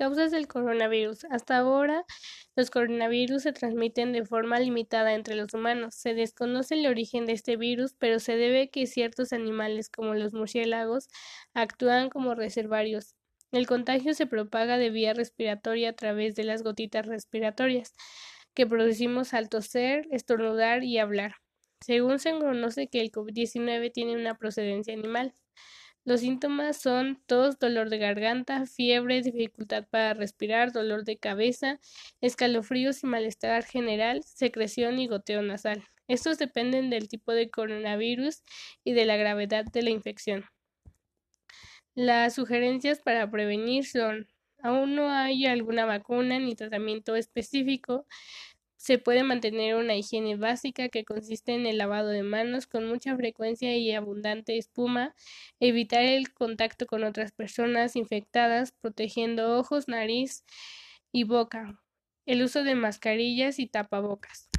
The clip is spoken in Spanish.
Causas del coronavirus. Hasta ahora, los coronavirus se transmiten de forma limitada entre los humanos. Se desconoce el origen de este virus, pero se debe que ciertos animales, como los murciélagos, actúan como reservarios. El contagio se propaga de vía respiratoria a través de las gotitas respiratorias que producimos al toser, estornudar y hablar. Según se conoce que el COVID-19 tiene una procedencia animal. Los síntomas son tos, dolor de garganta, fiebre, dificultad para respirar, dolor de cabeza, escalofríos y malestar general, secreción y goteo nasal. Estos dependen del tipo de coronavirus y de la gravedad de la infección. Las sugerencias para prevenir son aún no hay alguna vacuna ni tratamiento específico, se puede mantener una higiene básica que consiste en el lavado de manos con mucha frecuencia y abundante espuma, evitar el contacto con otras personas infectadas, protegiendo ojos, nariz y boca, el uso de mascarillas y tapabocas.